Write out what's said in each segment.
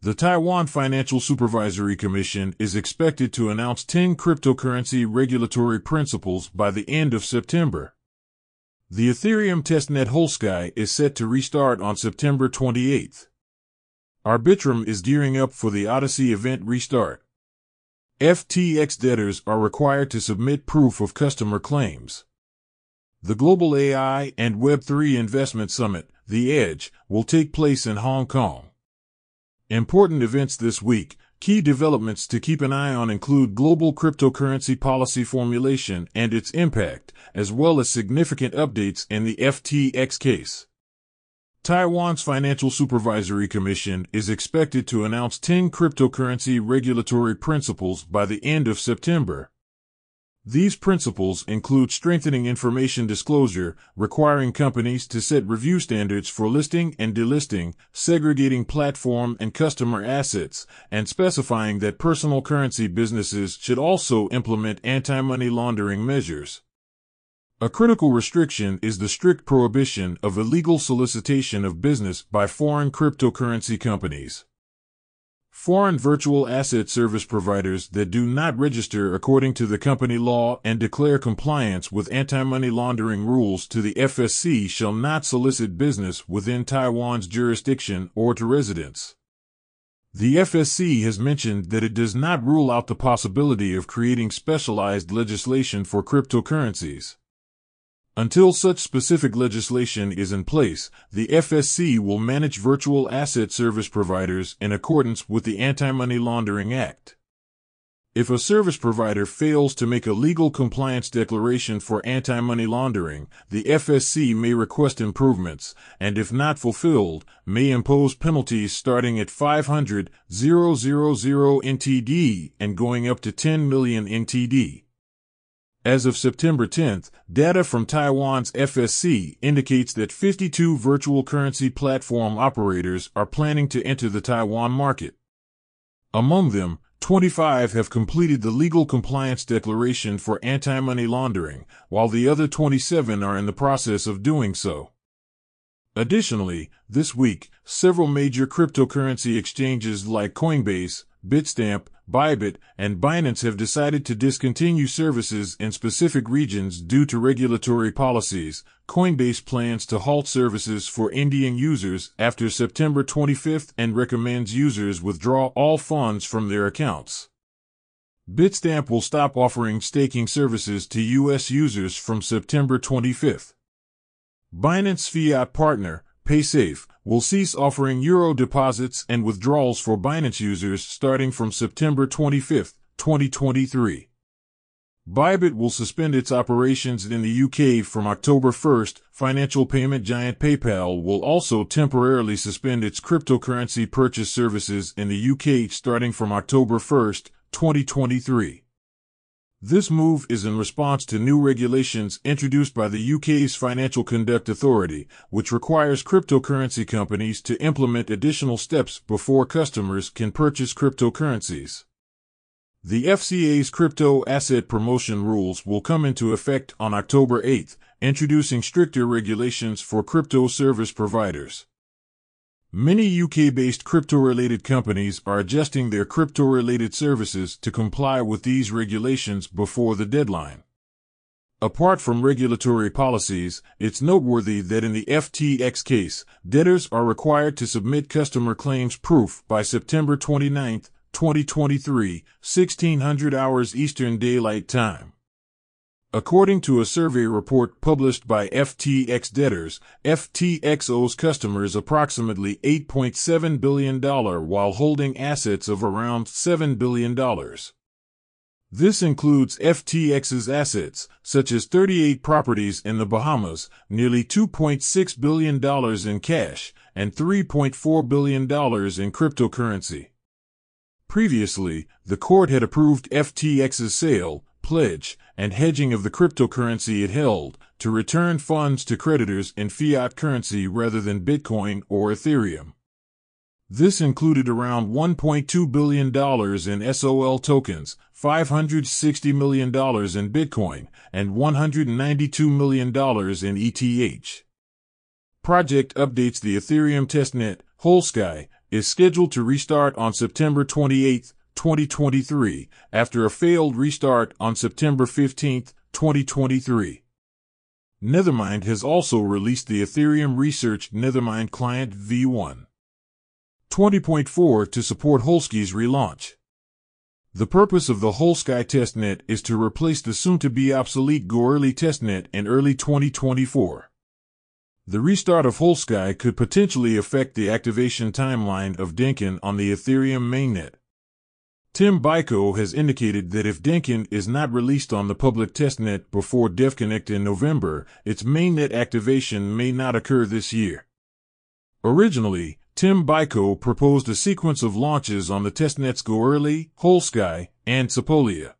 The Taiwan Financial Supervisory Commission is expected to announce 10 cryptocurrency regulatory principles by the end of September. The Ethereum testnet Holesky is set to restart on September 28th. Arbitrum is gearing up for the Odyssey event restart. FTX debtors are required to submit proof of customer claims. The Global AI and Web3 Investment Summit, The Edge, will take place in Hong Kong. Important events this week. Key developments to keep an eye on include global cryptocurrency policy formulation and its impact, as well as significant updates in the FTX case. Taiwan's Financial Supervisory Commission is expected to announce 10 cryptocurrency regulatory principles by the end of September. These principles include strengthening information disclosure, requiring companies to set review standards for listing and delisting, segregating platform and customer assets, and specifying that personal currency businesses should also implement anti-money laundering measures. A critical restriction is the strict prohibition of illegal solicitation of business by foreign cryptocurrency companies. Foreign virtual asset service providers that do not register according to the company law and declare compliance with anti-money laundering rules to the FSC shall not solicit business within Taiwan's jurisdiction or to residents. The FSC has mentioned that it does not rule out the possibility of creating specialized legislation for cryptocurrencies. Until such specific legislation is in place, the FSC will manage virtual asset service providers in accordance with the Anti-Money Laundering Act. If a service provider fails to make a legal compliance declaration for anti-money laundering, the FSC may request improvements, and if not fulfilled, may impose penalties starting at 500,000 NTD and going up to 10 million NTD. As of September 10th, data from Taiwan's FSC indicates that 52 virtual currency platform operators are planning to enter the Taiwan market. Among them, 25 have completed the legal compliance declaration for anti-money laundering, while the other 27 are in the process of doing so. Additionally, this week, several major cryptocurrency exchanges like Coinbase, Bitstamp, Bybit, and Binance have decided to discontinue services in specific regions due to regulatory policies. Coinbase plans to halt services for Indian users after September 25th and recommends users withdraw all funds from their accounts. Bitstamp will stop offering staking services to U.S. users from September 25th. Binance Fiat partner, PaySafe, will cease offering euro deposits and withdrawals for Binance users starting from September 25, 2023. Bybit will suspend its operations in the UK from October 1st. Financial payment giant PayPal will also temporarily suspend its cryptocurrency purchase services in the UK starting from October 1st, 2023. This move is in response to new regulations introduced by the UK's Financial Conduct Authority, which requires cryptocurrency companies to implement additional steps before customers can purchase cryptocurrencies. The FCA's crypto asset promotion rules will come into effect on October 8, introducing stricter regulations for crypto service providers. Many UK-based crypto-related companies are adjusting their crypto-related services to comply with these regulations before the deadline. Apart from regulatory policies, it's noteworthy that in the FTX case, debtors are required to submit customer claims proof by September 29, 2023, 1600 hours Eastern Daylight Time. According to a survey report published by FTX debtors, FTX owes customers approximately $8.7 billion while holding assets of around $7 billion. This includes FTX's assets, such as 38 properties in the Bahamas, nearly $2.6 billion in cash, and $3.4 billion in cryptocurrency. Previously, the court had approved FTX's sale, pledge, and hedging of the cryptocurrency it held to return funds to creditors in fiat currency rather than Bitcoin or Ethereum. This included around $1.2 billion in SOL tokens, $560 million in Bitcoin, and $192 million in ETH. Project updates the Ethereum testnet, Holesky, is scheduled to restart on September 28, 2023, after a failed restart on September 15, 2023. Nethermind has also released the Ethereum Research Nethermind Client v1 20.4 to support Holesky's relaunch. The purpose of the Holesky testnet is to replace the soon-to-be obsolete Goerli testnet in early 2024. The restart of Holesky could potentially affect the activation timeline of Dencun on the Ethereum mainnet. Tim Beiko has indicated that if Dencun is not released on the public testnet before DevConnect in November, its mainnet activation may not occur this year. Originally, Tim Beiko proposed a sequence of launches on the testnets Goerli, Holesky, and Sepolia.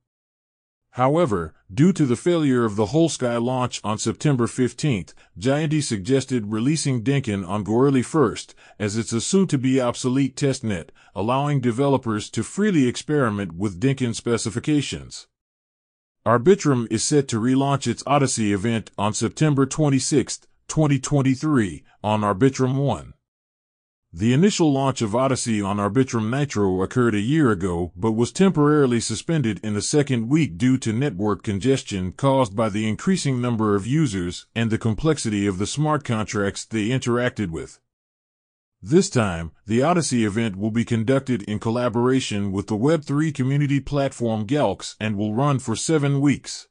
However, due to the failure of the Holesky launch on September 15th, Gianty suggested releasing Dencun on Goerli first, as it's a soon-to-be obsolete testnet, allowing developers to freely experiment with Dencun specifications. Arbitrum is set to relaunch its Odyssey event on September 26, 2023, on Arbitrum 1. The initial launch of Odyssey on Arbitrum Nitro occurred a year ago, but was temporarily suspended in the second week due to network congestion caused by the increasing number of users and the complexity of the smart contracts they interacted with. This time, the Odyssey event will be conducted in collaboration with the Web3 community platform Galxe and will run for seven weeks.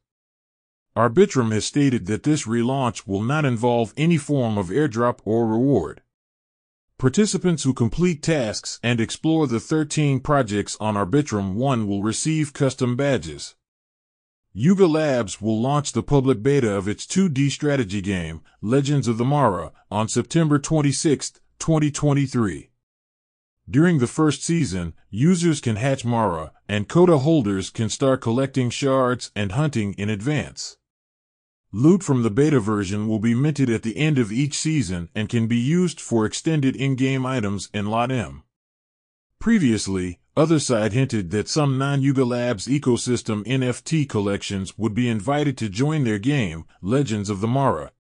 Arbitrum has stated that this relaunch will not involve any form of airdrop or reward. Participants who complete tasks and explore the 13 projects on Arbitrum 1 will receive custom badges. Yuga Labs will launch the public beta of its 2D strategy game, Legends of the Mara, on September 26, 2023. During the first season, users can hatch Mara, and Koda holders can start collecting shards and hunting in advance. Loot from the beta version will be minted at the end of each season and can be used for extended in-game items in Lot M. Previously, Otherside hinted that some non-Yuga Labs ecosystem NFT collections would be invited to join their game, Legends of the Mara.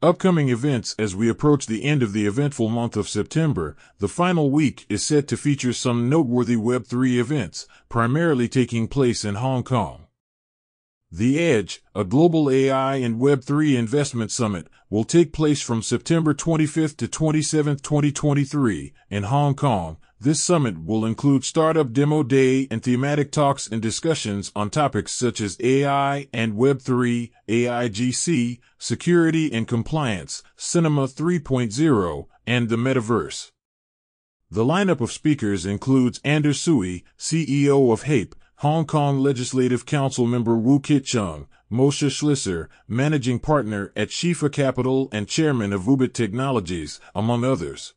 Upcoming events as we approach the end of the eventful month of September, the final week is set to feature some noteworthy Web3 events, primarily taking place in Hong Kong. The Edge, a global AI and Web3 investment summit, will take place from September 25th to 27th, 2023, in Hong Kong. This summit will include startup demo day and thematic talks and discussions on topics such as AI and Web3, AIGC, security and compliance, Cinema 3.0, and the metaverse. The lineup of speakers includes Anders Tsui, CEO of Hape, Hong Kong Legislative Council member Wu Kit-chung, Moshe Schlisser, managing partner at Shifa Capital and chairman of Ubit Technologies, among others.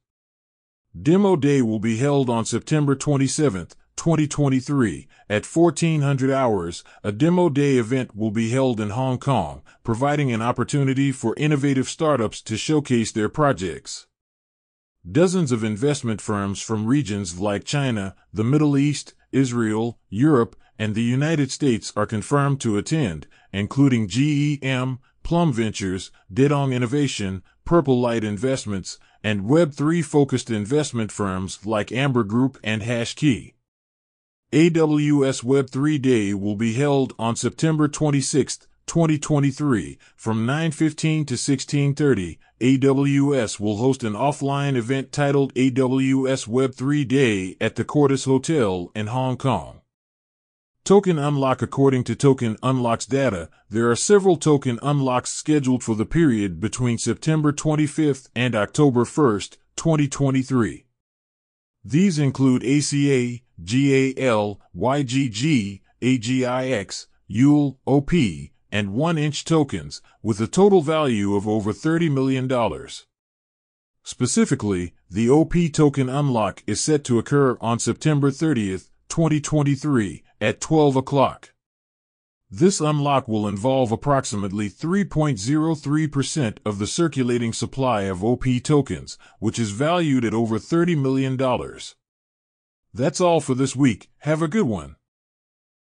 Demo Day will be held on September 27, 2023, at 1400 hours. A Demo Day event will be held in Hong Kong, providing an opportunity for innovative startups to showcase their projects. Dozens of investment firms from regions like China, the Middle East, Israel, Europe, and the United States are confirmed to attend, including GEM, Plum Ventures, Dedong Innovation, Purple Light Investments, and Web3 focused investment firms like Amber Group and HashKey. AWS Web3 Day will be held on September 26, 2023 from 9:15 to 16:30. AWS will host an offline event titled AWS Web3 Day at the Cordis Hotel in Hong Kong. Token unlock According to Token Unlock's data, there are several token unlocks scheduled for the period between September 25th and October 1st, 2023. These include ACA, GAL, YGG, AGIX, YUL, OP, and 1-inch tokens, with a total value of over $30 million. Specifically, the OP token unlock is set to occur on September 30th, 2023, at 12 o'clock. This unlock will involve approximately 3.03% of the circulating supply of OP tokens, which is valued at over $30 million. That's all for this week. Have a good one.